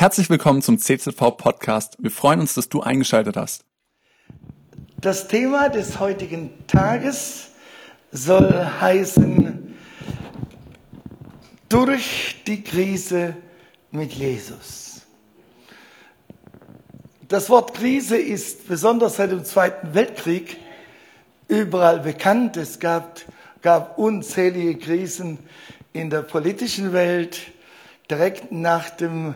Herzlich willkommen zum CZV Podcast. Wir freuen uns, dass du eingeschaltet hast. Das Thema des heutigen Tages soll heißen, durch die Krise mit Jesus. Das Wort Krise ist besonders seit dem Zweiten Weltkrieg überall bekannt. Es gab, gab unzählige Krisen in der politischen Welt, direkt nach dem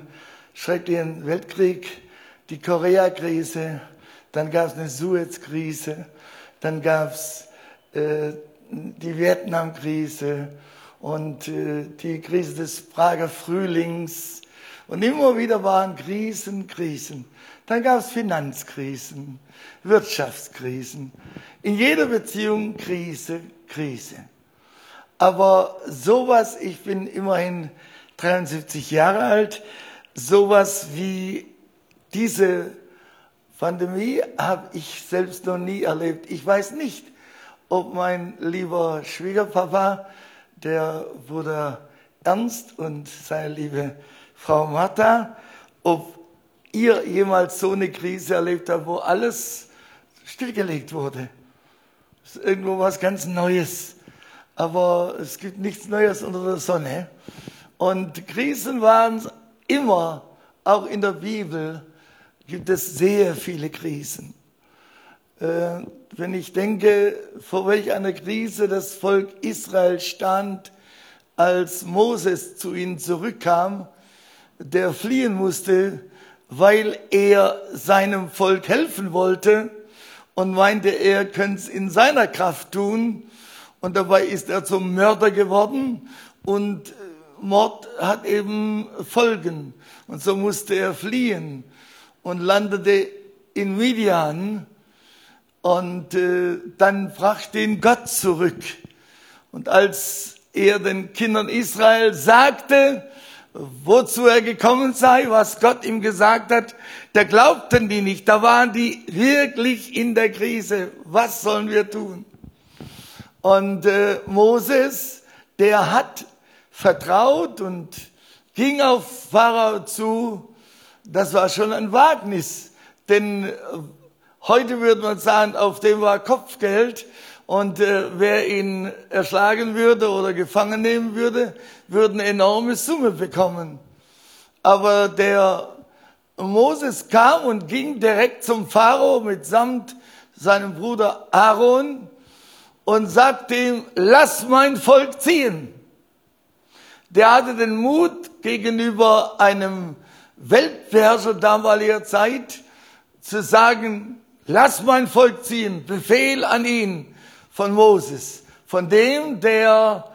schrecklichen Weltkrieg, die Koreakrise, dann gab es eine Suez-Krise, dann gab es äh, die Vietnam-Krise und äh, die Krise des Prager Frühlings. Und immer wieder waren Krisen, Krisen. Dann gab es Finanzkrisen, Wirtschaftskrisen. In jeder Beziehung Krise, Krise. Aber sowas, ich bin immerhin 73 Jahre alt, sowas wie diese Pandemie habe ich selbst noch nie erlebt. Ich weiß nicht, ob mein lieber Schwiegerpapa, der Bruder Ernst und seine liebe Frau Martha, ob ihr jemals so eine Krise erlebt habt, wo alles stillgelegt wurde. Das ist irgendwo was ganz Neues. Aber es gibt nichts Neues unter der Sonne. Und Krisen waren immer, auch in der Bibel, gibt es sehr viele Krisen. Äh, wenn ich denke, vor welch einer Krise das Volk Israel stand, als Moses zu ihnen zurückkam, der fliehen musste, weil er seinem Volk helfen wollte und meinte, er könnte es in seiner Kraft tun. Und dabei ist er zum Mörder geworden und Mord hat eben Folgen. Und so musste er fliehen und landete in Midian. Und äh, dann brachte ihn Gott zurück. Und als er den Kindern Israel sagte, wozu er gekommen sei, was Gott ihm gesagt hat, da glaubten die nicht. Da waren die wirklich in der Krise. Was sollen wir tun? Und äh, Moses, der hat vertraut und ging auf Pharao zu. Das war schon ein Wagnis, denn äh, heute würde man sagen, auf dem war Kopfgeld und äh, wer ihn erschlagen würde oder gefangen nehmen würde, würde eine enorme Summe bekommen. Aber der Moses kam und ging direkt zum Pharao mitsamt seinem Bruder Aaron und sagte ihm, lass mein Volk ziehen der hatte den Mut gegenüber einem Weltbeherrscher damaliger Zeit zu sagen, lass mein Volk ziehen, Befehl an ihn von Moses, von dem, der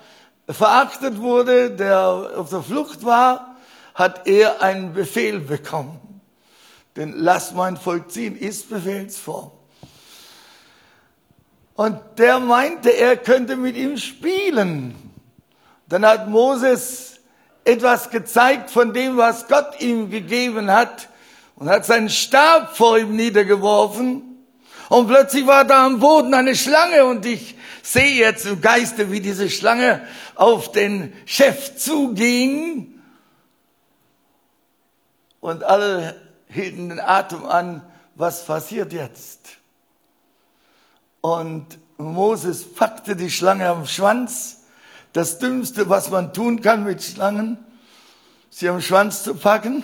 verachtet wurde, der auf der Flucht war, hat er einen Befehl bekommen. Denn lass mein Volk ziehen ist Befehlsform. Und der meinte, er könnte mit ihm spielen. Dann hat Moses etwas gezeigt von dem, was Gott ihm gegeben hat und hat seinen Stab vor ihm niedergeworfen. Und plötzlich war da am Boden eine Schlange und ich sehe jetzt im Geiste, wie diese Schlange auf den Chef zuging. Und alle hielten den Atem an, was passiert jetzt? Und Moses packte die Schlange am Schwanz das Dümmste, was man tun kann mit Schlangen, sie am Schwanz zu packen,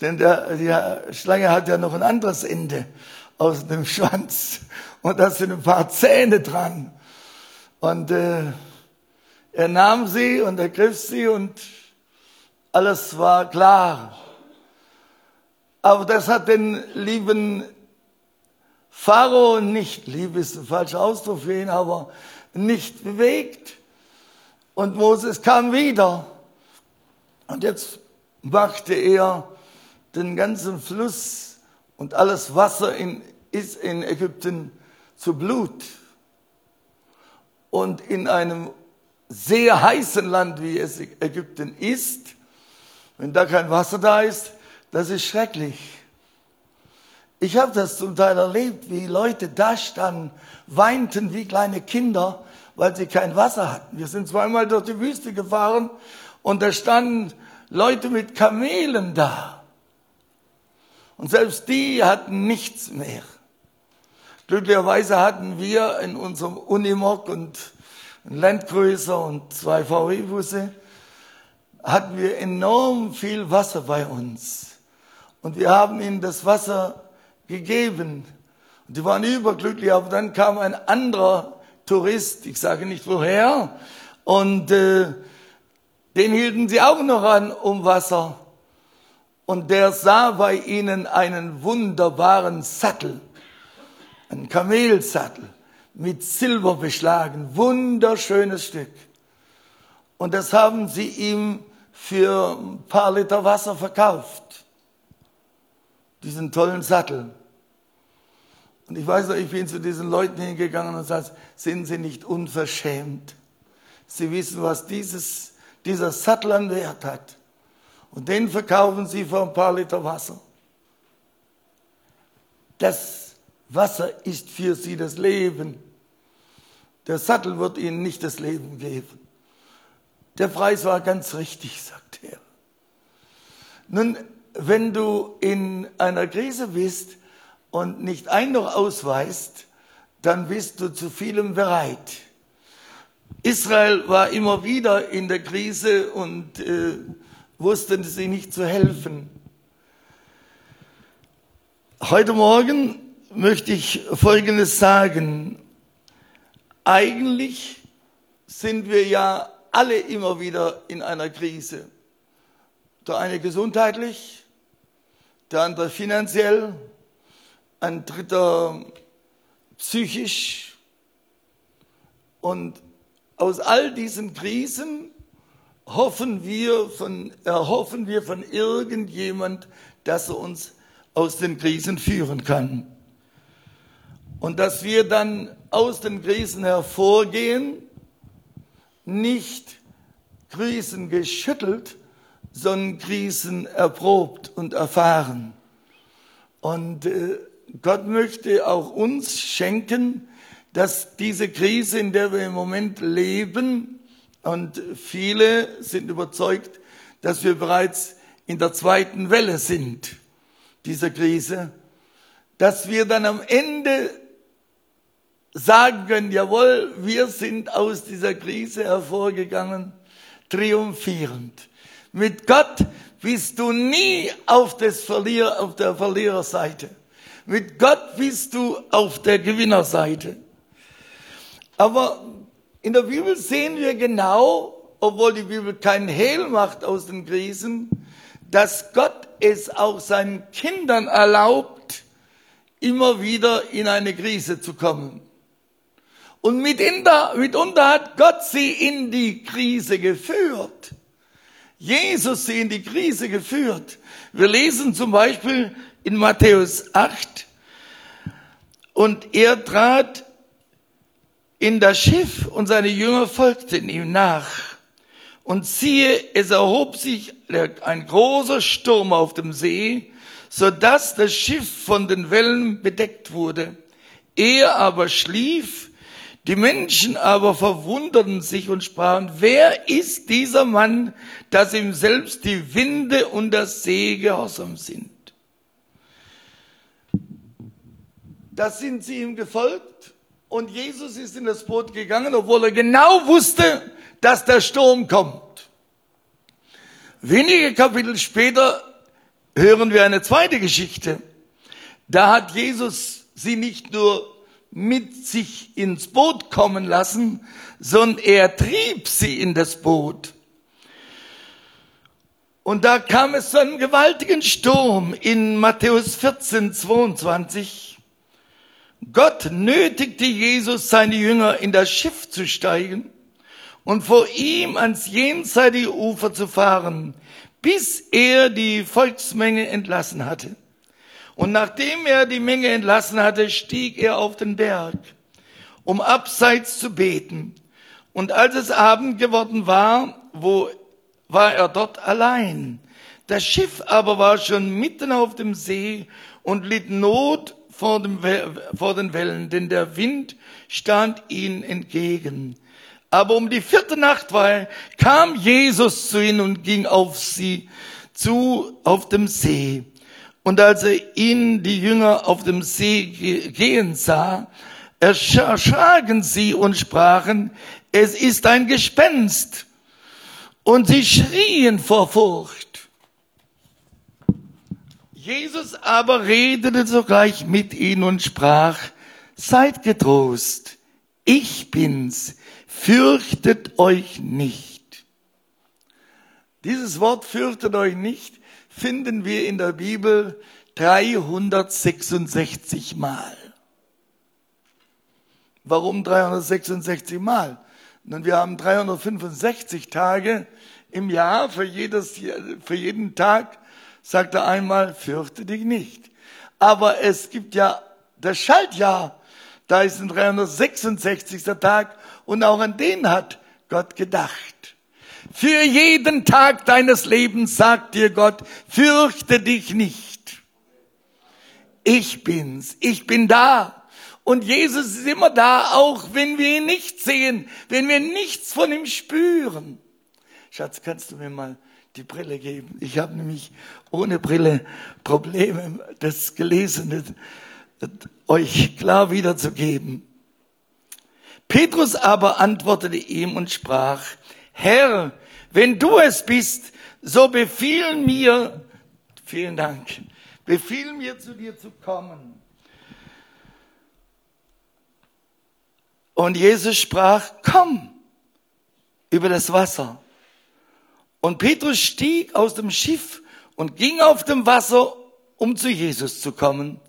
denn der, die Schlange hat ja noch ein anderes Ende aus dem Schwanz und da sind ein paar Zähne dran. Und äh, er nahm sie und ergriff sie und alles war klar. Aber das hat den lieben Pharao nicht, Liebe ist ein falscher Ausdruck für ihn, aber nicht bewegt. Und Moses kam wieder. Und jetzt machte er den ganzen Fluss und alles Wasser in, ist in Ägypten zu Blut. Und in einem sehr heißen Land, wie es Ägypten ist, wenn da kein Wasser da ist, das ist schrecklich. Ich habe das zum Teil erlebt, wie Leute da standen, weinten wie kleine Kinder weil sie kein Wasser hatten. Wir sind zweimal durch die Wüste gefahren und da standen Leute mit Kamelen da. Und selbst die hatten nichts mehr. Glücklicherweise hatten wir in unserem Unimog und ein Landcruiser und zwei VW-Busse, hatten wir enorm viel Wasser bei uns. Und wir haben ihnen das Wasser gegeben. Und die waren überglücklich, aber dann kam ein anderer Tourist, ich sage nicht woher, und äh, den hielten sie auch noch an um Wasser. Und der sah bei ihnen einen wunderbaren Sattel, einen Kamelsattel mit Silber beschlagen, wunderschönes Stück. Und das haben sie ihm für ein paar Liter Wasser verkauft. Diesen tollen Sattel. Und ich weiß noch, ich bin zu diesen Leuten hingegangen und sagte, sind Sie nicht unverschämt? Sie wissen, was dieses, dieser Sattel an Wert hat. Und den verkaufen Sie für ein paar Liter Wasser. Das Wasser ist für Sie das Leben. Der Sattel wird Ihnen nicht das Leben geben. Der Preis war ganz richtig, sagt er. Nun, wenn du in einer Krise bist und nicht ein noch ausweist, dann bist du zu vielem bereit. Israel war immer wieder in der Krise und äh, wussten sie nicht zu helfen. Heute Morgen möchte ich Folgendes sagen. Eigentlich sind wir ja alle immer wieder in einer Krise. Der eine gesundheitlich, der andere finanziell, ein dritter psychisch. Und aus all diesen Krisen hoffen wir von, erhoffen wir von irgendjemand, dass er uns aus den Krisen führen kann. Und dass wir dann aus den Krisen hervorgehen, nicht Krisen geschüttelt, sondern Krisen erprobt und erfahren. Und äh, Gott möchte auch uns schenken, dass diese Krise, in der wir im Moment leben, und viele sind überzeugt, dass wir bereits in der zweiten Welle sind, dieser Krise, dass wir dann am Ende sagen können, jawohl, wir sind aus dieser Krise hervorgegangen, triumphierend. Mit Gott bist du nie auf, das Verlier, auf der Verliererseite. Mit Gott bist du auf der Gewinnerseite. Aber in der Bibel sehen wir genau, obwohl die Bibel keinen Hehl macht aus den Krisen, dass Gott es auch seinen Kindern erlaubt, immer wieder in eine Krise zu kommen. Und mitunter, mitunter hat Gott sie in die Krise geführt. Jesus sie in die Krise geführt. Wir lesen zum Beispiel in Matthäus 8, und er trat in das Schiff und seine Jünger folgten ihm nach. Und siehe, es erhob sich ein großer Sturm auf dem See, so dass das Schiff von den Wellen bedeckt wurde. Er aber schlief, die Menschen aber verwunderten sich und sprachen, wer ist dieser Mann, dass ihm selbst die Winde und das See gehorsam sind? Da sind sie ihm gefolgt und Jesus ist in das Boot gegangen, obwohl er genau wusste, dass der Sturm kommt. Wenige Kapitel später hören wir eine zweite Geschichte. Da hat Jesus sie nicht nur mit sich ins Boot kommen lassen, sondern er trieb sie in das Boot. Und da kam es zu einem gewaltigen Sturm in Matthäus 14, 22. Gott nötigte Jesus, seine Jünger in das Schiff zu steigen und vor ihm ans jenseitige Ufer zu fahren, bis er die Volksmenge entlassen hatte. Und nachdem er die Menge entlassen hatte, stieg er auf den Berg, um abseits zu beten. Und als es Abend geworden war, wo war er dort allein. Das Schiff aber war schon mitten auf dem See und litt Not vor, dem, vor den Wellen, denn der Wind stand ihnen entgegen. Aber um die vierte Nacht war, kam Jesus zu ihnen und ging auf sie zu auf dem See. Und als er ihn, die Jünger, auf dem See gehen sah, erschraken sie und sprachen, es ist ein Gespenst. Und sie schrien vor Furcht. Jesus aber redete sogleich mit ihnen und sprach, seid getrost, ich bin's, fürchtet euch nicht. Dieses Wort fürchtet euch nicht finden wir in der Bibel 366 Mal. Warum 366 Mal? Nun, wir haben 365 Tage im Jahr. Für, jedes, für jeden Tag sagt er einmal, fürchte dich nicht. Aber es gibt ja das Schaltjahr. Da ist ein 366. Tag und auch an den hat Gott gedacht. Für jeden Tag deines Lebens sagt dir Gott, fürchte dich nicht. Ich bin's, ich bin da. Und Jesus ist immer da, auch wenn wir ihn nicht sehen, wenn wir nichts von ihm spüren. Schatz, kannst du mir mal die Brille geben? Ich habe nämlich ohne Brille Probleme, das Gelesene euch klar wiederzugeben. Petrus aber antwortete ihm und sprach, Herr, wenn du es bist, so befiehl mir, vielen Dank, befiehl mir zu dir zu kommen. Und Jesus sprach, komm über das Wasser. Und Petrus stieg aus dem Schiff und ging auf dem Wasser, um zu Jesus zu kommen.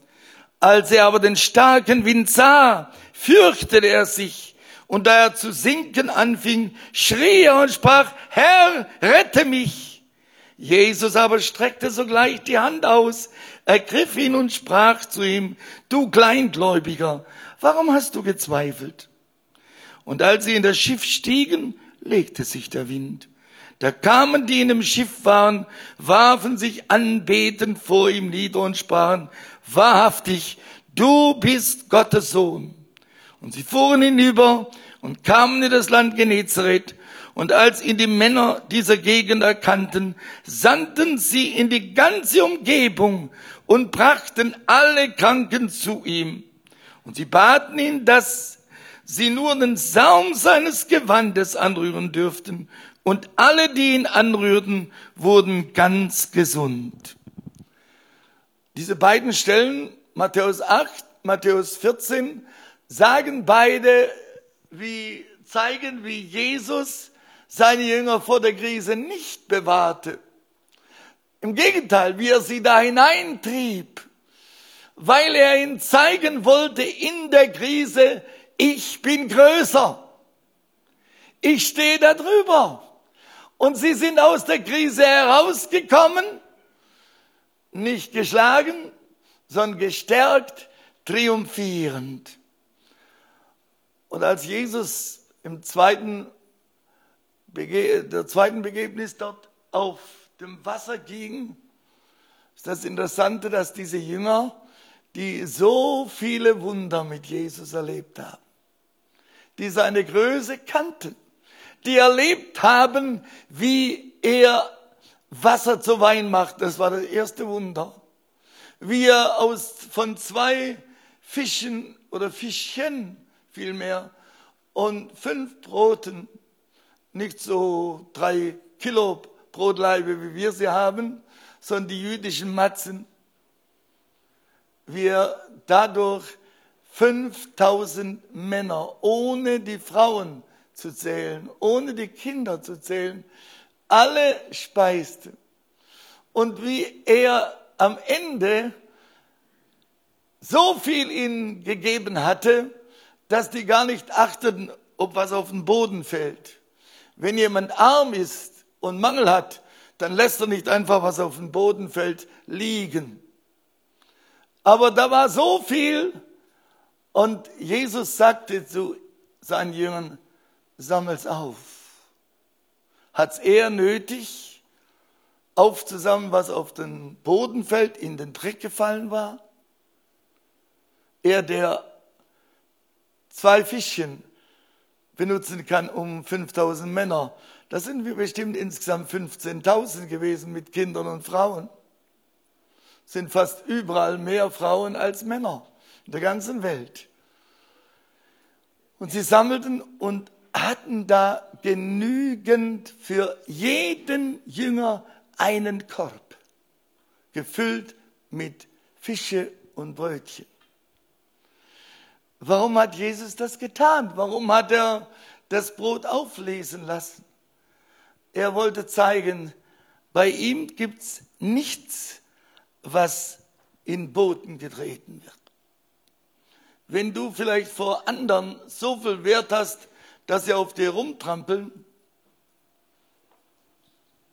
Als er aber den starken Wind sah, fürchtete er sich und da er zu sinken anfing, schrie er und sprach, Herr, rette mich. Jesus aber streckte sogleich die Hand aus, ergriff ihn und sprach zu ihm, du Kleingläubiger, warum hast du gezweifelt? Und als sie in das Schiff stiegen, legte sich der Wind. Da kamen die in dem Schiff waren, warfen sich anbetend vor ihm nieder und sprachen, wahrhaftig, du bist Gottes Sohn. Und sie fuhren hinüber und kamen in das Land Genezareth. Und als ihn die Männer dieser Gegend erkannten, sandten sie in die ganze Umgebung und brachten alle Kranken zu ihm. Und sie baten ihn, dass sie nur den Saum seines Gewandes anrühren dürften. Und alle, die ihn anrührten, wurden ganz gesund. Diese beiden Stellen, Matthäus 8, Matthäus 14, sagen beide, wie, zeigen, wie Jesus seine Jünger vor der Krise nicht bewahrte. Im Gegenteil, wie er sie da hineintrieb, weil er ihnen zeigen wollte in der Krise, ich bin größer. Ich stehe da drüber. Und sie sind aus der Krise herausgekommen, nicht geschlagen, sondern gestärkt, triumphierend. Und als Jesus im zweiten, Bege der zweiten Begebnis dort auf dem Wasser ging, ist das Interessante, dass diese Jünger, die so viele Wunder mit Jesus erlebt haben, die seine Größe kannten, die erlebt haben, wie er Wasser zu Wein macht, das war das erste Wunder, wie er aus, von zwei Fischen oder Fischchen vielmehr, und fünf Broten, nicht so drei Kilo Brotleibe, wie wir sie haben, sondern die jüdischen Matzen, wir dadurch 5000 Männer, ohne die Frauen zu zählen, ohne die Kinder zu zählen, alle speisten. Und wie er am Ende so viel ihnen gegeben hatte, dass die gar nicht achteten, ob was auf den Boden fällt. Wenn jemand arm ist und Mangel hat, dann lässt er nicht einfach was auf den Boden fällt liegen. Aber da war so viel und Jesus sagte zu seinen Jüngern, sammel's auf. Hat's er nötig, aufzusammeln, was auf den Boden fällt, in den Dreck gefallen war? Er, der zwei Fischchen benutzen kann, um 5000 Männer. Das sind wir bestimmt insgesamt 15.000 gewesen mit Kindern und Frauen. sind fast überall mehr Frauen als Männer in der ganzen Welt. Und sie sammelten und hatten da genügend für jeden Jünger einen Korb, gefüllt mit Fische und Brötchen. Warum hat Jesus das getan? Warum hat er das Brot auflesen lassen? Er wollte zeigen, bei ihm gibt's nichts, was in Boden getreten wird. Wenn du vielleicht vor anderen so viel Wert hast, dass sie auf dir rumtrampeln,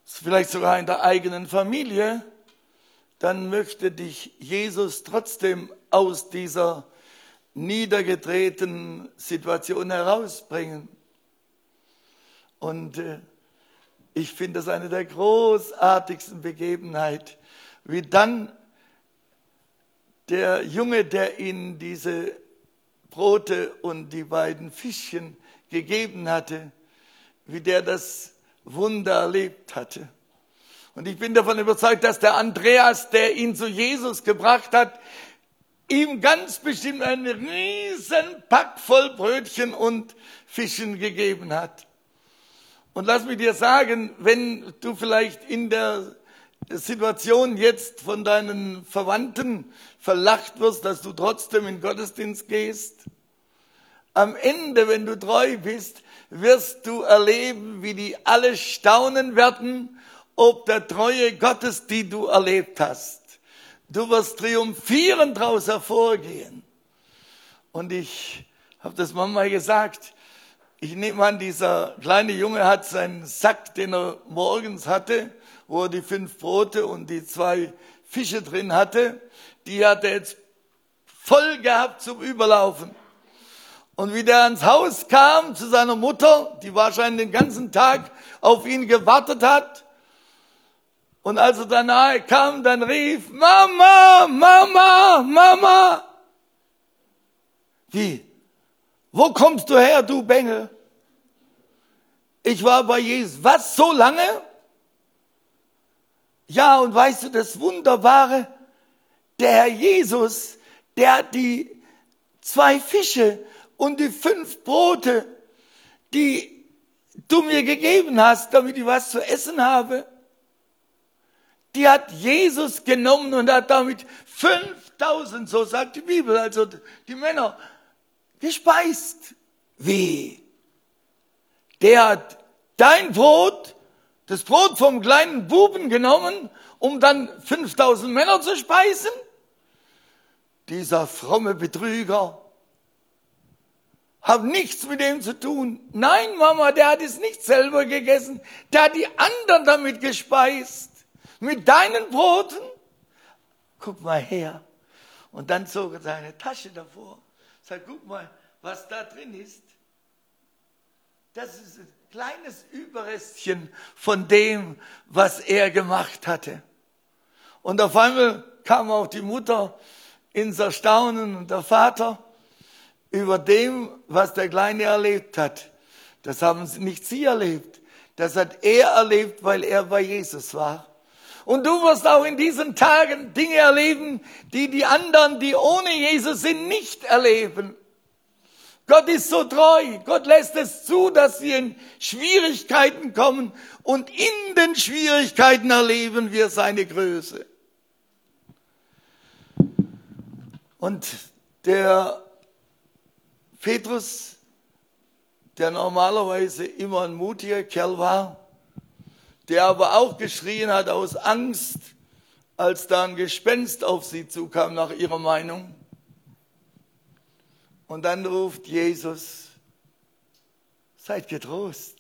vielleicht sogar in der eigenen Familie, dann möchte dich Jesus trotzdem aus dieser niedergetretenen Situation herausbringen. Und äh, ich finde das eine der großartigsten Begebenheiten, wie dann der Junge, der ihnen diese Brote und die beiden Fischchen gegeben hatte, wie der das Wunder erlebt hatte. Und ich bin davon überzeugt, dass der Andreas, der ihn zu Jesus gebracht hat, ihm ganz bestimmt einen riesen Pack voll Brötchen und Fischen gegeben hat. Und lass mich dir sagen, wenn du vielleicht in der Situation jetzt von deinen Verwandten verlacht wirst, dass du trotzdem in Gottesdienst gehst, am Ende, wenn du treu bist, wirst du erleben, wie die alle staunen werden, ob der Treue Gottes, die du erlebt hast. Du wirst triumphierend daraus hervorgehen. Und ich habe das manchmal gesagt, ich nehme an, dieser kleine Junge hat seinen Sack, den er morgens hatte, wo er die fünf Brote und die zwei Fische drin hatte, die hat er jetzt voll gehabt zum Überlaufen. Und wie der ans Haus kam zu seiner Mutter, die wahrscheinlich den ganzen Tag auf ihn gewartet hat, und als er danach kam, dann rief, Mama, Mama, Mama. Wie? Wo kommst du her, du Bengel? Ich war bei Jesus. Was, so lange? Ja, und weißt du, das Wunderbare, der Herr Jesus, der die zwei Fische und die fünf Brote, die du mir gegeben hast, damit ich was zu essen habe, die hat Jesus genommen und hat damit 5000, so sagt die Bibel, also die Männer, gespeist. Wie? Der hat dein Brot, das Brot vom kleinen Buben genommen, um dann 5000 Männer zu speisen? Dieser fromme Betrüger hat nichts mit dem zu tun. Nein, Mama, der hat es nicht selber gegessen, der hat die anderen damit gespeist. Mit deinen Broten? Guck mal her. Und dann zog er seine Tasche davor. Sag, guck mal, was da drin ist, das ist ein kleines Überrestchen von dem, was er gemacht hatte. Und auf einmal kam auch die Mutter ins Erstaunen und der Vater über dem, was der Kleine erlebt hat. Das haben nicht sie erlebt. Das hat er erlebt, weil er bei Jesus war. Und du wirst auch in diesen Tagen Dinge erleben, die die anderen, die ohne Jesus sind, nicht erleben. Gott ist so treu. Gott lässt es zu, dass wir in Schwierigkeiten kommen und in den Schwierigkeiten erleben wir seine Größe. Und der Petrus, der normalerweise immer ein mutiger Kerl war, der aber auch geschrien hat aus Angst, als da ein Gespenst auf sie zukam, nach ihrer Meinung, und dann ruft Jesus, seid getrost,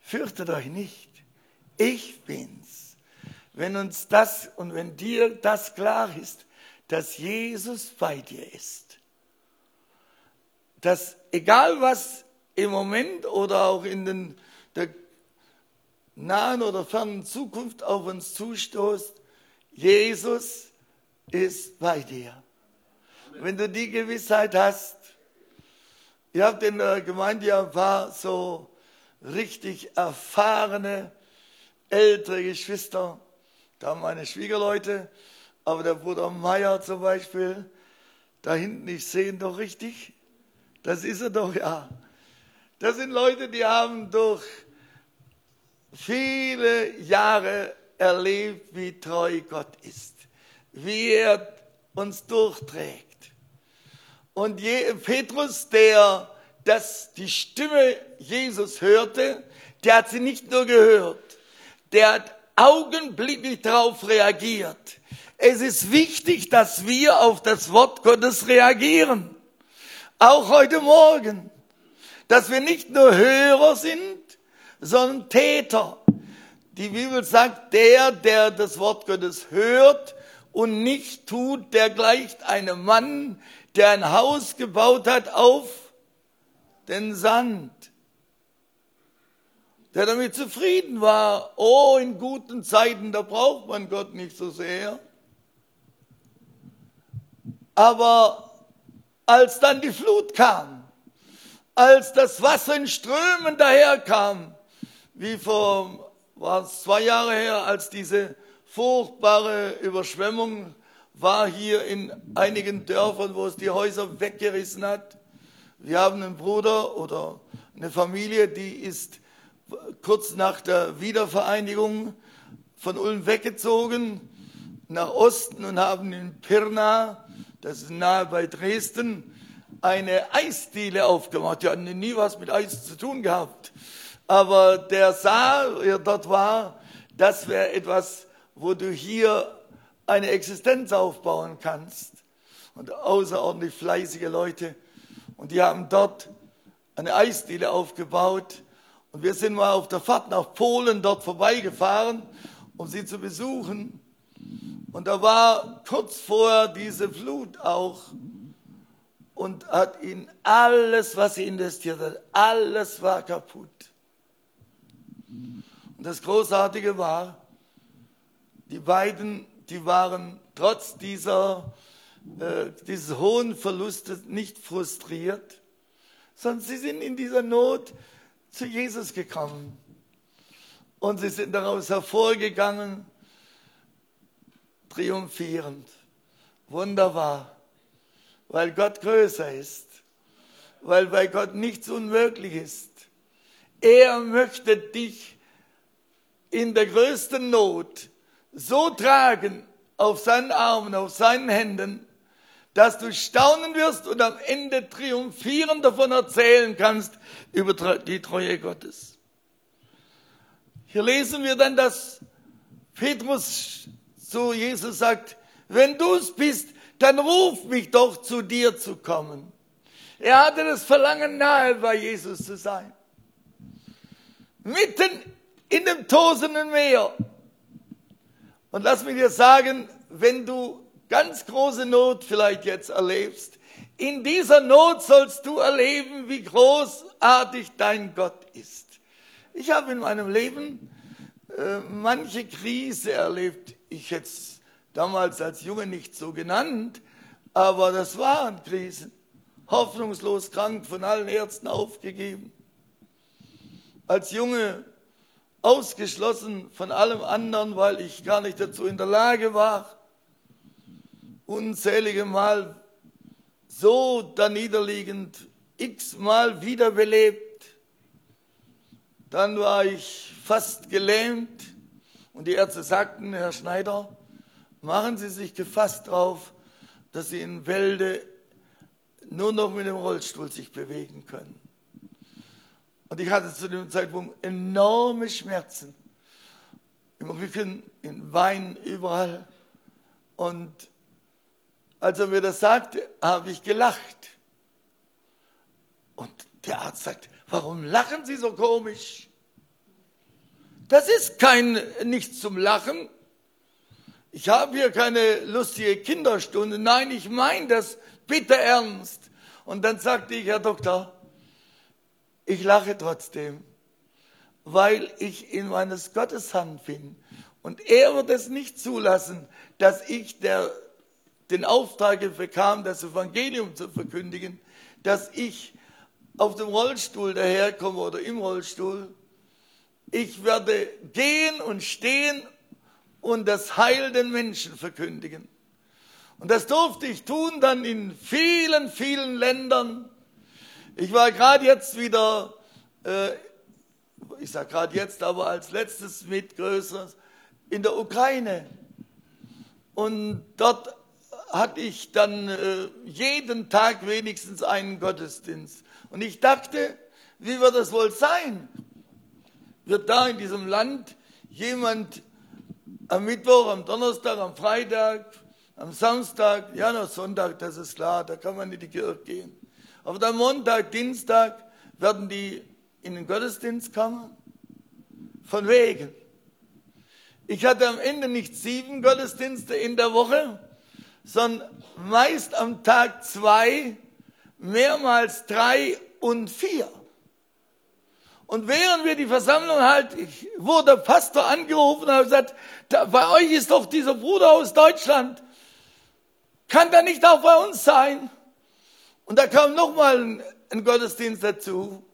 fürchtet euch nicht, ich bin's. Wenn uns das und wenn dir das klar ist, dass Jesus bei dir ist, dass egal was im Moment oder auch in den, der nahen oder fernen Zukunft auf uns zustoßt, Jesus ist bei dir. Wenn du die Gewissheit hast, ihr habt in der Gemeinde ja ein paar so richtig erfahrene ältere Geschwister. Kamen meine Schwiegerleute, aber der Bruder Meier zum Beispiel, da hinten, ich sehe ihn doch richtig, das ist er doch, ja. Das sind Leute, die haben durch viele Jahre erlebt, wie treu Gott ist, wie er uns durchträgt. Und Petrus, der das, die Stimme Jesus hörte, der hat sie nicht nur gehört, der hat augenblicklich darauf reagiert. Es ist wichtig, dass wir auf das Wort Gottes reagieren. Auch heute Morgen. Dass wir nicht nur Hörer sind, sondern Täter. Die Bibel sagt, der, der das Wort Gottes hört und nicht tut, der gleicht einem Mann, der ein Haus gebaut hat auf den Sand. Der damit zufrieden war. Oh, in guten Zeiten, da braucht man Gott nicht so sehr. Aber als dann die Flut kam, als das Wasser in Strömen daherkam, wie vor, war es zwei Jahre her, als diese furchtbare Überschwemmung war hier in einigen Dörfern, wo es die Häuser weggerissen hat. Wir haben einen Bruder oder eine Familie, die ist kurz nach der Wiedervereinigung von Ulm weggezogen nach Osten und haben in Pirna, das ist nahe bei Dresden, eine Eisdiele aufgemacht. Die hatten nie was mit Eis zu tun gehabt. Aber der Saal, er dort war, das wäre etwas, wo du hier eine Existenz aufbauen kannst. Und außerordentlich fleißige Leute. Und die haben dort eine Eisdiele aufgebaut. Und wir sind mal auf der Fahrt nach Polen dort vorbeigefahren, um sie zu besuchen. Und da war kurz vorher diese Flut auch und hat ihnen alles, was sie investiert hat, alles war kaputt. Und das Großartige war, die beiden, die waren trotz dieser, äh, dieses hohen Verlustes nicht frustriert, sondern sie sind in dieser Not zu Jesus gekommen. Und sie sind daraus hervorgegangen, triumphierend. Wunderbar, weil Gott größer ist, weil bei Gott nichts unmöglich ist. Er möchte dich in der größten Not so tragen auf seinen Armen, auf seinen Händen, dass du staunen wirst und am Ende triumphierend davon erzählen kannst über die Treue Gottes. Hier lesen wir dann, dass Petrus zu Jesus sagt, wenn du es bist, dann ruf mich doch zu dir zu kommen. Er hatte das Verlangen nahe bei Jesus zu sein. Mitten in dem tosenden Meer. Und lass mich dir sagen, wenn du ganz große Not vielleicht jetzt erlebst, in dieser Not sollst du erleben, wie großartig dein Gott ist. Ich habe in meinem Leben äh, manche Krise erlebt. Ich es damals als Junge nicht so genannt, aber das waren Krisen. Hoffnungslos krank, von allen Ärzten aufgegeben. Als Junge ausgeschlossen von allem anderen, weil ich gar nicht dazu in der Lage war. Unzählige Mal so da niederliegend, x-mal wiederbelebt. Dann war ich fast gelähmt und die Ärzte sagten, Herr Schneider, machen Sie sich gefasst drauf, dass Sie in Wälde nur noch mit dem Rollstuhl sich bewegen können. Und ich hatte zu dem Zeitpunkt enorme Schmerzen. Im Rücken, im Bein, überall. Und als er mir das sagte, habe ich gelacht. Und der Arzt sagt, warum lachen Sie so komisch? Das ist kein nichts zum Lachen. Ich habe hier keine lustige Kinderstunde. Nein, ich meine das bitte ernst. Und dann sagte ich, Herr Doktor, ich lache trotzdem, weil ich in meines Gottes Hand bin. Und er wird es nicht zulassen, dass ich der, den Auftrag bekam, das Evangelium zu verkündigen, dass ich auf dem Rollstuhl daherkomme oder im Rollstuhl. Ich werde gehen und stehen und das Heil den Menschen verkündigen. Und das durfte ich tun dann in vielen, vielen Ländern. Ich war gerade jetzt wieder, äh, ich sage gerade jetzt, aber als letztes mit größeres, in der Ukraine. Und dort hatte ich dann äh, jeden Tag wenigstens einen Gottesdienst. Und ich dachte, wie wird das wohl sein? Wird da in diesem Land jemand am Mittwoch, am Donnerstag, am Freitag, am Samstag, ja, noch Sonntag, das ist klar, da kann man in die Kirche gehen. Aber dann Montag, Dienstag werden die in den Gottesdienst kommen? Von wegen. Ich hatte am Ende nicht sieben Gottesdienste in der Woche, sondern meist am Tag zwei, mehrmals drei und vier. Und während wir die Versammlung halt, ich wurde Pastor angerufen und hat gesagt, bei euch ist doch dieser Bruder aus Deutschland. Kann der nicht auch bei uns sein? Und da kam nochmal ein, ein Gottesdienst dazu.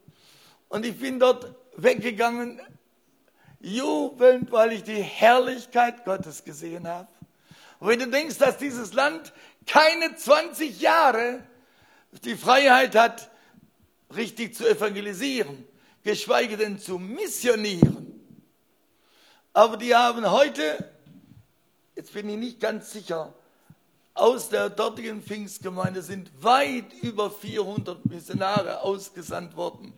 Und ich bin dort weggegangen, jubelnd, weil ich die Herrlichkeit Gottes gesehen habe. Und wenn du denkst, dass dieses Land keine 20 Jahre die Freiheit hat, richtig zu evangelisieren, geschweige denn zu missionieren. Aber die haben heute, jetzt bin ich nicht ganz sicher, aus der dortigen Pfingstgemeinde sind weit über 400 Missionare ausgesandt worden.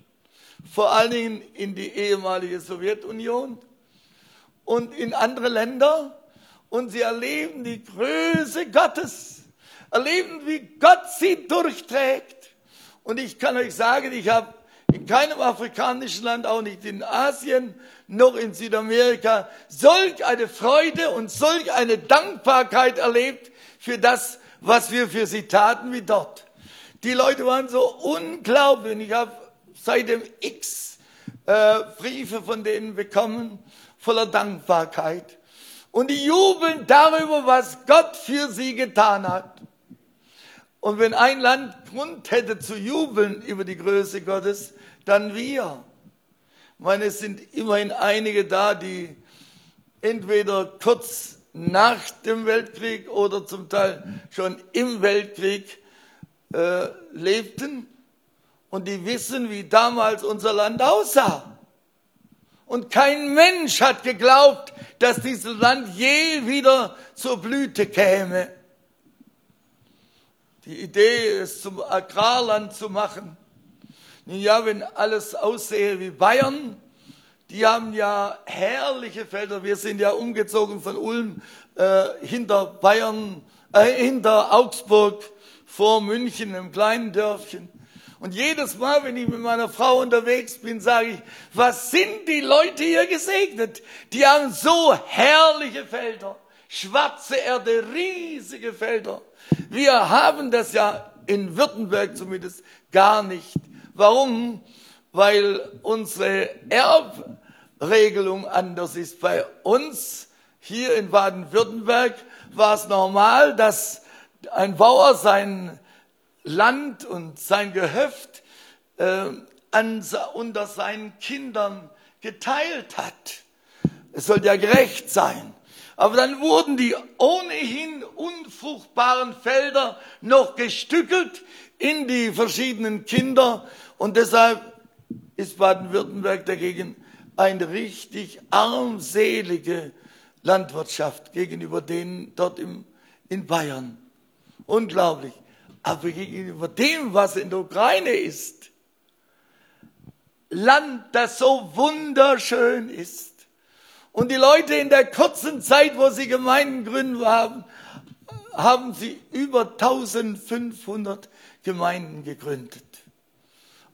Vor allen Dingen in die ehemalige Sowjetunion und in andere Länder. Und sie erleben die Größe Gottes, erleben, wie Gott sie durchträgt. Und ich kann euch sagen, ich habe in keinem afrikanischen Land, auch nicht in Asien, noch in Südamerika, solch eine Freude und solch eine Dankbarkeit erlebt für das, was wir für sie taten wie dort. Die Leute waren so unglaublich. Ich habe seitdem x äh, Briefe von denen bekommen, voller Dankbarkeit. Und die jubeln darüber, was Gott für sie getan hat. Und wenn ein Land Grund hätte zu jubeln über die Größe Gottes, dann wir. Ich meine, es sind immerhin einige da, die entweder kurz nach dem Weltkrieg oder zum Teil schon im Weltkrieg äh, lebten und die wissen, wie damals unser Land aussah. Und kein Mensch hat geglaubt, dass dieses Land je wieder zur Blüte käme. Die Idee, es zum Agrarland zu machen. Ja, wenn alles aussehe wie Bayern, die haben ja herrliche Felder. Wir sind ja umgezogen von Ulm äh, hinter Bayern, äh, hinter Augsburg vor München im kleinen Dörfchen. Und jedes Mal, wenn ich mit meiner Frau unterwegs bin, sage ich, was sind die Leute hier gesegnet? Die haben so herrliche Felder, schwarze Erde, riesige Felder. Wir haben das ja in Württemberg zumindest gar nicht. Warum? Weil unsere Erbregelung anders ist. Bei uns hier in Baden-Württemberg war es normal, dass ein Bauer sein Land und sein Gehöft äh, an, unter seinen Kindern geteilt hat. Es sollte ja gerecht sein. Aber dann wurden die ohnehin unfruchtbaren Felder noch gestückelt in die verschiedenen Kinder und deshalb ist Baden-Württemberg dagegen eine richtig armselige Landwirtschaft gegenüber denen dort im, in Bayern. Unglaublich. Aber gegenüber dem, was in der Ukraine ist, Land, das so wunderschön ist. Und die Leute in der kurzen Zeit, wo sie Gemeinden gründen haben, haben sie über 1500 Gemeinden gegründet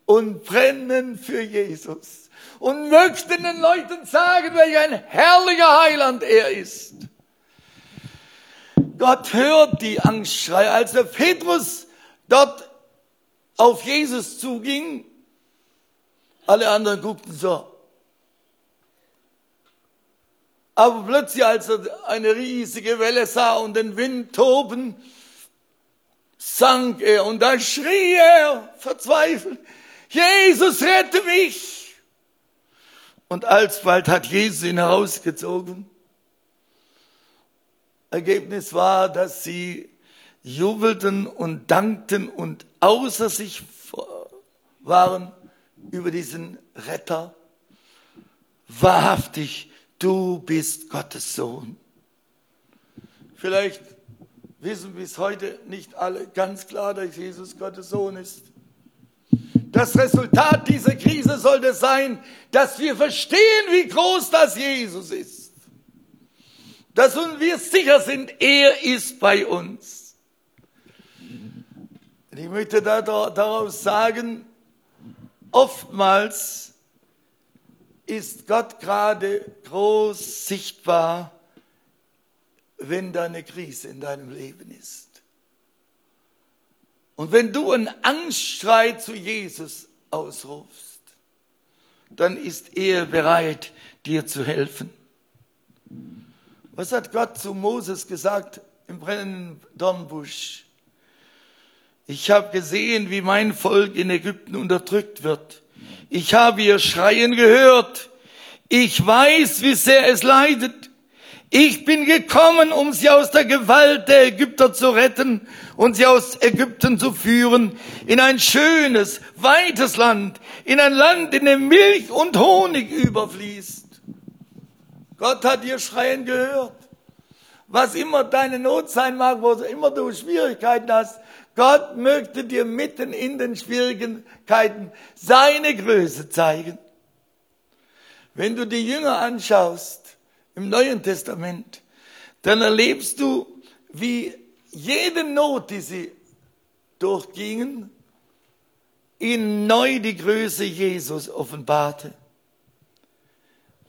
und brennen für Jesus und möchten den Leuten sagen, welch ein herrlicher Heiland er ist. Gott hört die Angstschrei. Als der Petrus dort auf Jesus zuging, alle anderen guckten so. Aber plötzlich, als er eine riesige Welle sah und den Wind toben, sank er und dann schrie er verzweifelt, Jesus, rette mich! Und alsbald hat Jesus ihn herausgezogen. Ergebnis war, dass sie jubelten und dankten und außer sich waren über diesen Retter. Wahrhaftig, du bist Gottes Sohn. Vielleicht wissen bis heute nicht alle ganz klar, dass Jesus Gottes Sohn ist. Das Resultat dieser Krise sollte sein, dass wir verstehen, wie groß das Jesus ist. Dass wir sicher sind, er ist bei uns. Ich möchte daraus sagen, oftmals ist Gott gerade groß sichtbar, wenn da eine Krise in deinem Leben ist. Und wenn du einen Angstschrei zu Jesus ausrufst, dann ist er bereit, dir zu helfen. Was hat Gott zu Moses gesagt im brennenden Dornbusch? Ich habe gesehen, wie mein Volk in Ägypten unterdrückt wird. Ich habe ihr Schreien gehört. Ich weiß, wie sehr es leidet. Ich bin gekommen, um sie aus der Gewalt der Ägypter zu retten und sie aus Ägypten zu führen in ein schönes, weites Land, in ein Land, in dem Milch und Honig überfließt. Gott hat ihr Schreien gehört. Was immer deine Not sein mag, wo immer du Schwierigkeiten hast, Gott möchte dir mitten in den Schwierigkeiten seine Größe zeigen. Wenn du die Jünger anschaust, im Neuen Testament, dann erlebst du, wie jede Not, die sie durchgingen, ihnen neu die Größe Jesus offenbarte.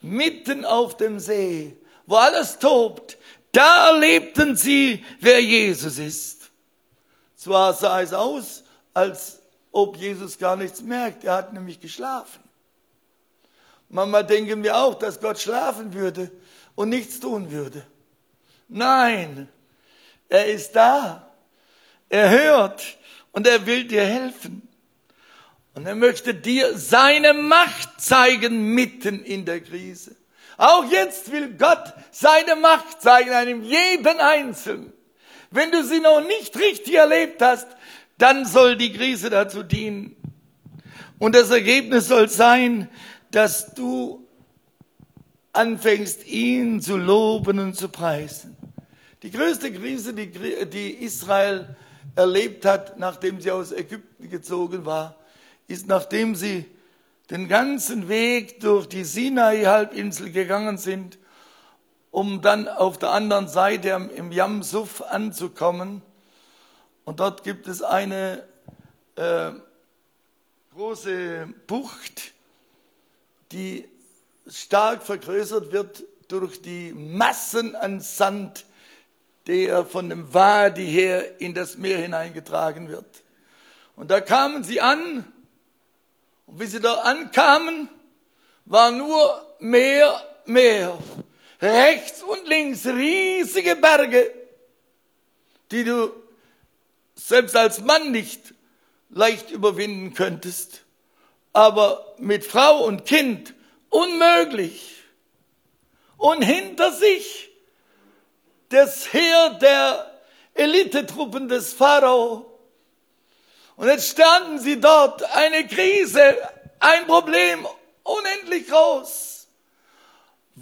Mitten auf dem See, wo alles tobt, da erlebten sie, wer Jesus ist. Zwar sah es aus, als ob Jesus gar nichts merkt, er hat nämlich geschlafen. Manchmal denken wir auch, dass Gott schlafen würde und nichts tun würde. Nein, er ist da. Er hört und er will dir helfen. Und er möchte dir seine Macht zeigen mitten in der Krise. Auch jetzt will Gott seine Macht zeigen, einem jeden Einzelnen. Wenn du sie noch nicht richtig erlebt hast, dann soll die Krise dazu dienen. Und das Ergebnis soll sein, dass du anfängst, ihn zu loben und zu preisen. Die größte Krise, die, Israel erlebt hat, nachdem sie aus Ägypten gezogen war, ist, nachdem sie den ganzen Weg durch die Sinai-Halbinsel gegangen sind, um dann auf der anderen Seite im Yam Suf anzukommen. Und dort gibt es eine äh, große Bucht, die stark vergrößert wird durch die Massen an Sand, der von dem Wadi her in das Meer hineingetragen wird. Und da kamen sie an, und wie sie da ankamen, war nur Meer, Meer. Rechts und links riesige Berge, die du selbst als Mann nicht leicht überwinden könntest. Aber mit Frau und Kind Unmöglich. Und hinter sich das Heer der Elitetruppen des Pharao. Und jetzt standen sie dort, eine Krise, ein Problem, unendlich groß.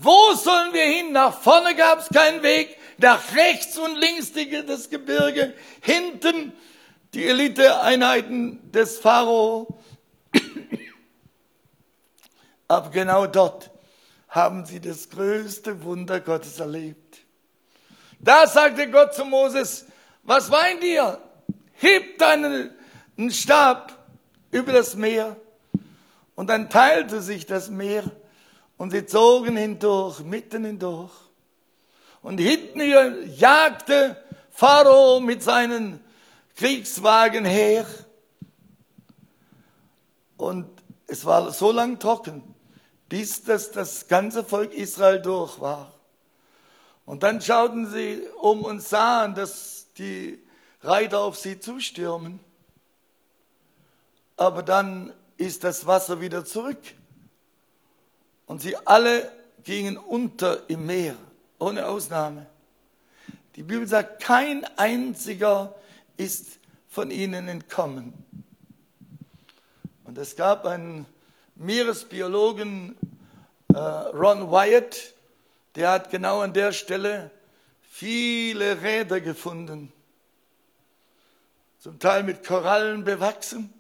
Wo sollen wir hin? Nach vorne gab es keinen Weg, nach rechts und links das Gebirge, hinten die Eliteeinheiten des Pharao. Aber genau dort haben sie das größte Wunder Gottes erlebt. Da sagte Gott zu Moses, was weint ihr? Heb deinen Stab über das Meer. Und dann teilte sich das Meer und sie zogen hindurch, mitten hindurch. Und hinten jagte Pharao mit seinen Kriegswagen her. Und es war so lang trocken, bis das, das ganze Volk Israel durch war. Und dann schauten sie um und sahen, dass die Reiter auf sie zustürmen. Aber dann ist das Wasser wieder zurück. Und sie alle gingen unter im Meer, ohne Ausnahme. Die Bibel sagt, kein einziger ist von ihnen entkommen. Und es gab einen Meeresbiologen, äh, Ron Wyatt, der hat genau an der Stelle viele Räder gefunden, zum Teil mit Korallen bewachsen,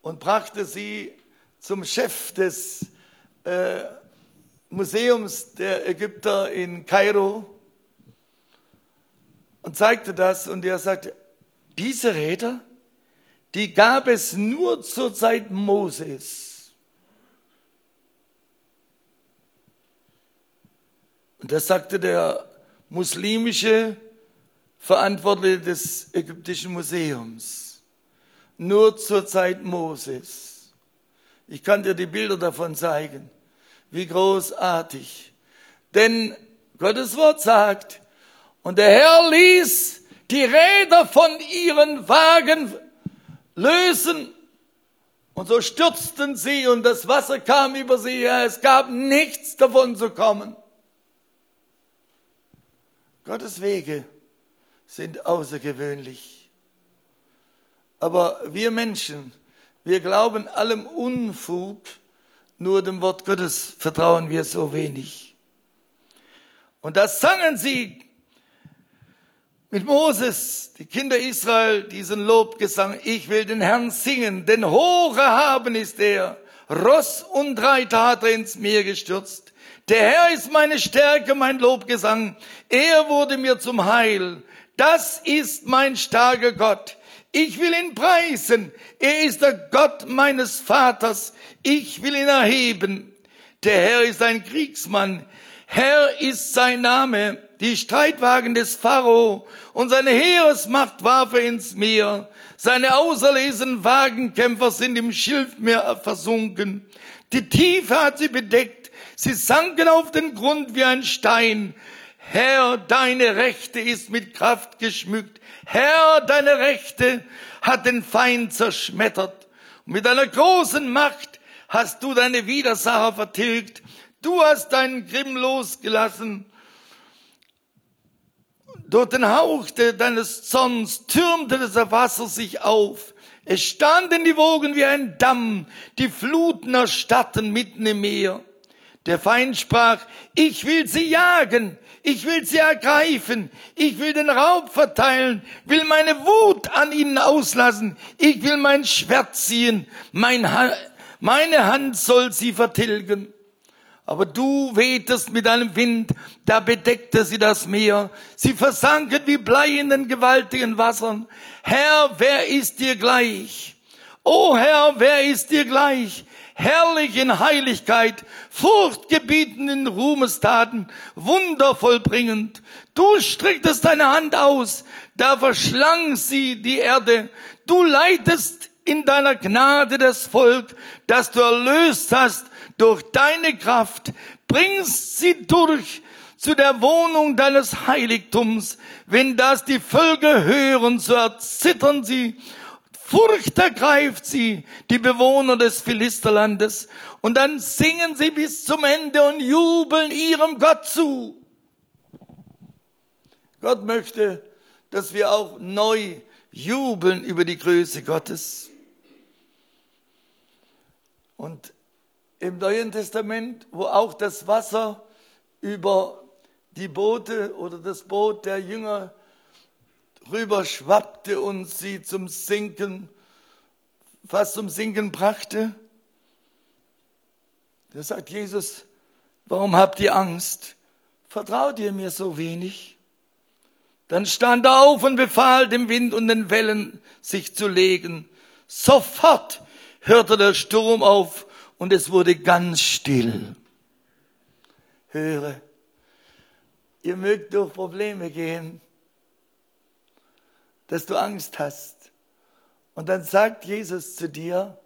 und brachte sie zum Chef des äh, Museums der Ägypter in Kairo und zeigte das und er sagte, diese Räder, die gab es nur zur Zeit Moses. Und das sagte der muslimische Verantwortliche des ägyptischen Museums. Nur zur Zeit Moses. Ich kann dir die Bilder davon zeigen. Wie großartig. Denn Gottes Wort sagt, und der Herr ließ die Räder von ihren Wagen lösen. Und so stürzten sie und das Wasser kam über sie her. Es gab nichts davon zu kommen. Gottes Wege sind außergewöhnlich. Aber wir Menschen, wir glauben allem Unfug, nur dem Wort Gottes vertrauen wir so wenig. Und das sangen sie mit Moses, die Kinder Israel, diesen Lobgesang. Ich will den Herrn singen, denn hoch erhaben ist er. Ross und Reiter hat er ins Meer gestürzt. Der Herr ist meine Stärke, mein Lobgesang. Er wurde mir zum Heil. Das ist mein starker Gott. Ich will ihn preisen. Er ist der Gott meines Vaters. Ich will ihn erheben. Der Herr ist ein Kriegsmann. Herr ist sein Name die Streitwagen des Pharao und seine Heeresmacht warf er ins Meer. Seine auserlesenen Wagenkämpfer sind im Schilfmeer versunken. Die Tiefe hat sie bedeckt. Sie sanken auf den Grund wie ein Stein. Herr, deine Rechte ist mit Kraft geschmückt. Herr, deine Rechte hat den Feind zerschmettert. Und mit einer großen Macht hast du deine Widersacher vertilgt. Du hast deinen Grimm losgelassen durch den Hauch deines Zorns türmte das Wasser sich auf. Es standen die Wogen wie ein Damm, die Fluten erstarrten mitten im Meer. Der Feind sprach, ich will sie jagen, ich will sie ergreifen, ich will den Raub verteilen, will meine Wut an ihnen auslassen, ich will mein Schwert ziehen, mein ha meine Hand soll sie vertilgen. Aber du wehtest mit einem Wind, da bedeckte sie das Meer. Sie versanken wie Blei in den gewaltigen Wassern. Herr, wer ist dir gleich? O Herr, wer ist dir gleich? Herrlich in Heiligkeit, furchtgebietend in Ruhmestaten, wundervoll bringend. Du strecktest deine Hand aus, da verschlang sie die Erde. Du leitest in deiner Gnade das Volk, das du erlöst hast durch deine Kraft, bringst sie durch zu der Wohnung deines Heiligtums. Wenn das die Völker hören, so erzittern sie. Furcht ergreift sie, die Bewohner des Philisterlandes. Und dann singen sie bis zum Ende und jubeln ihrem Gott zu. Gott möchte, dass wir auch neu jubeln über die Größe Gottes. Und im Neuen Testament, wo auch das Wasser über die Boote oder das Boot der Jünger rüber schwappte und sie zum Sinken, fast zum Sinken brachte. Da sagt Jesus, warum habt ihr Angst? Vertraut ihr mir so wenig? Dann stand er auf und befahl dem Wind und den Wellen sich zu legen. Sofort hörte der Sturm auf und es wurde ganz still. Höre, ihr mögt durch Probleme gehen, dass du Angst hast. Und dann sagt Jesus zu dir,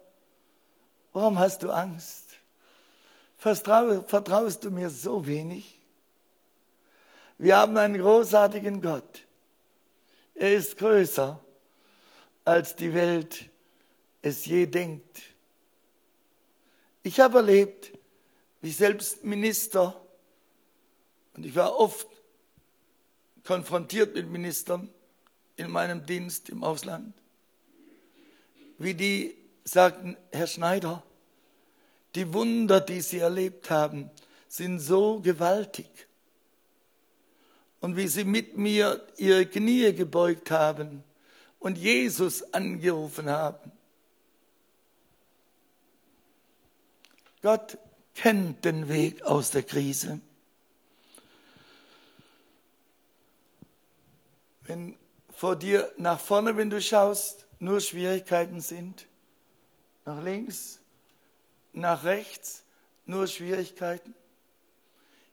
warum hast du Angst? Vertrau, vertraust du mir so wenig? Wir haben einen großartigen Gott. Er ist größer, als die Welt es je denkt. Ich habe erlebt, wie selbst Minister, und ich war oft konfrontiert mit Ministern in meinem Dienst im Ausland, wie die sagten, Herr Schneider, die Wunder, die Sie erlebt haben, sind so gewaltig. Und wie Sie mit mir Ihre Knie gebeugt haben und Jesus angerufen haben. Gott kennt den Weg aus der Krise. Wenn vor dir nach vorne, wenn du schaust, nur Schwierigkeiten sind, nach links, nach rechts, nur Schwierigkeiten,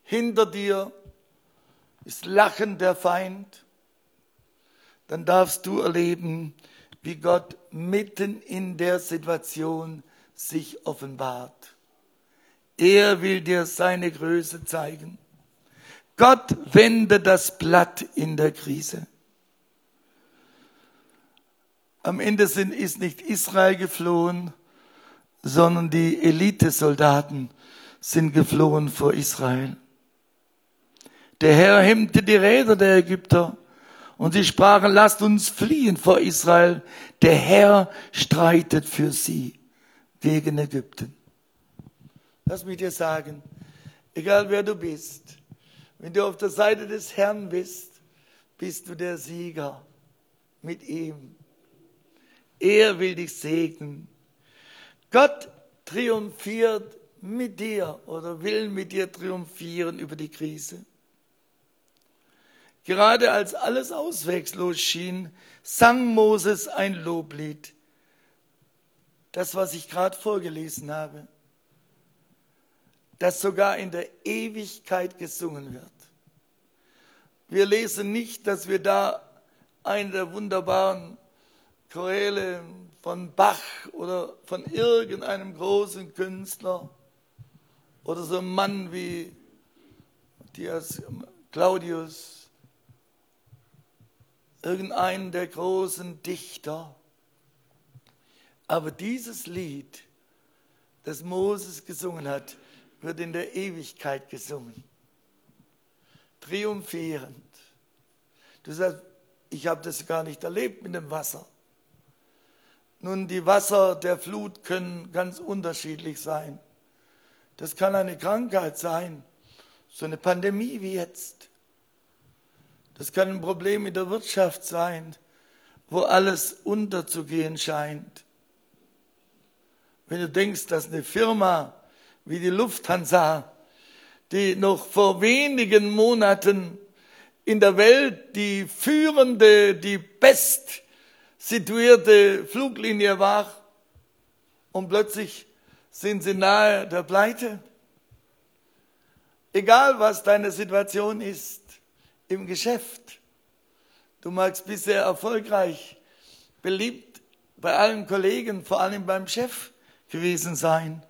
hinter dir ist Lachen der Feind, dann darfst du erleben, wie Gott mitten in der Situation sich offenbart. Er will dir seine Größe zeigen. Gott wende das Blatt in der Krise. Am Ende sind, ist nicht Israel geflohen, sondern die Elitesoldaten sind geflohen vor Israel. Der Herr hemmte die Räder der Ägypter und sie sprachen, lasst uns fliehen vor Israel. Der Herr streitet für sie gegen Ägypten. Lass mich dir sagen, egal wer du bist, wenn du auf der Seite des Herrn bist, bist du der Sieger mit ihm. Er will dich segnen. Gott triumphiert mit dir oder will mit dir triumphieren über die Krise. Gerade als alles auswegslos schien, sang Moses ein Loblied. Das, was ich gerade vorgelesen habe das sogar in der Ewigkeit gesungen wird. Wir lesen nicht, dass wir da eine der wunderbaren Choräle von Bach oder von irgendeinem großen Künstler oder so einem Mann wie Matthias Claudius, irgendeinen der großen Dichter. Aber dieses Lied, das Moses gesungen hat, wird in der Ewigkeit gesungen. Triumphierend. Du sagst, ich habe das gar nicht erlebt mit dem Wasser. Nun, die Wasser der Flut können ganz unterschiedlich sein. Das kann eine Krankheit sein, so eine Pandemie wie jetzt. Das kann ein Problem in der Wirtschaft sein, wo alles unterzugehen scheint. Wenn du denkst, dass eine Firma wie die Lufthansa, die noch vor wenigen Monaten in der Welt die führende, die best situierte Fluglinie war und plötzlich sind sie nahe der Pleite. Egal was deine Situation ist im Geschäft, du magst bisher erfolgreich, beliebt bei allen Kollegen, vor allem beim Chef gewesen sein.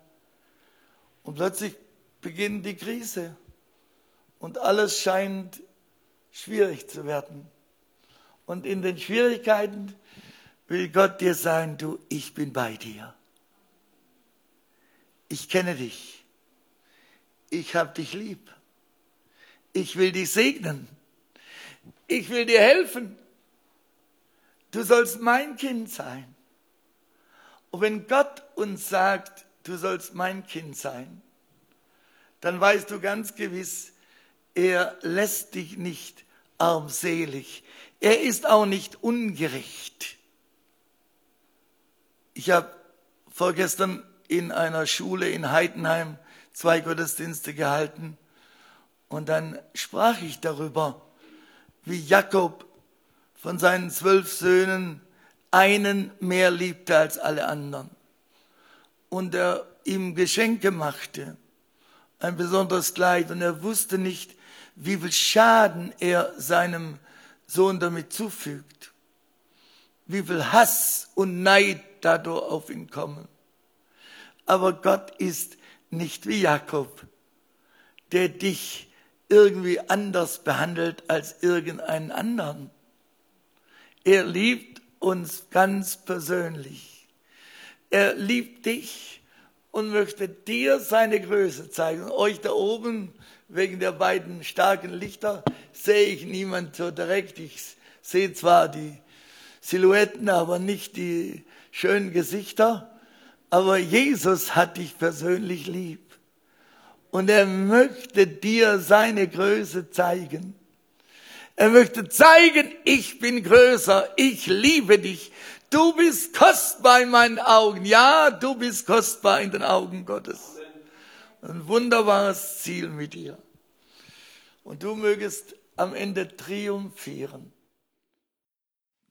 Und plötzlich beginnt die Krise und alles scheint schwierig zu werden. Und in den Schwierigkeiten will Gott dir sagen, du, ich bin bei dir. Ich kenne dich. Ich habe dich lieb. Ich will dich segnen. Ich will dir helfen. Du sollst mein Kind sein. Und wenn Gott uns sagt, du sollst mein Kind sein, dann weißt du ganz gewiss, er lässt dich nicht armselig. Er ist auch nicht ungerecht. Ich habe vorgestern in einer Schule in Heidenheim zwei Gottesdienste gehalten und dann sprach ich darüber, wie Jakob von seinen zwölf Söhnen einen mehr liebte als alle anderen und er ihm Geschenke machte, ein besonderes Kleid, und er wusste nicht, wie viel Schaden er seinem Sohn damit zufügt, wie viel Hass und Neid dadurch auf ihn kommen. Aber Gott ist nicht wie Jakob, der dich irgendwie anders behandelt als irgendeinen anderen. Er liebt uns ganz persönlich. Er liebt dich und möchte dir seine Größe zeigen. Euch da oben wegen der beiden starken Lichter sehe ich niemand so direkt. Ich sehe zwar die Silhouetten, aber nicht die schönen Gesichter. Aber Jesus hat dich persönlich lieb. Und er möchte dir seine Größe zeigen. Er möchte zeigen, ich bin größer, ich liebe dich. Du bist kostbar in meinen Augen. Ja, du bist kostbar in den Augen Gottes ein wunderbares Ziel mit dir. Und du mögest am Ende triumphieren.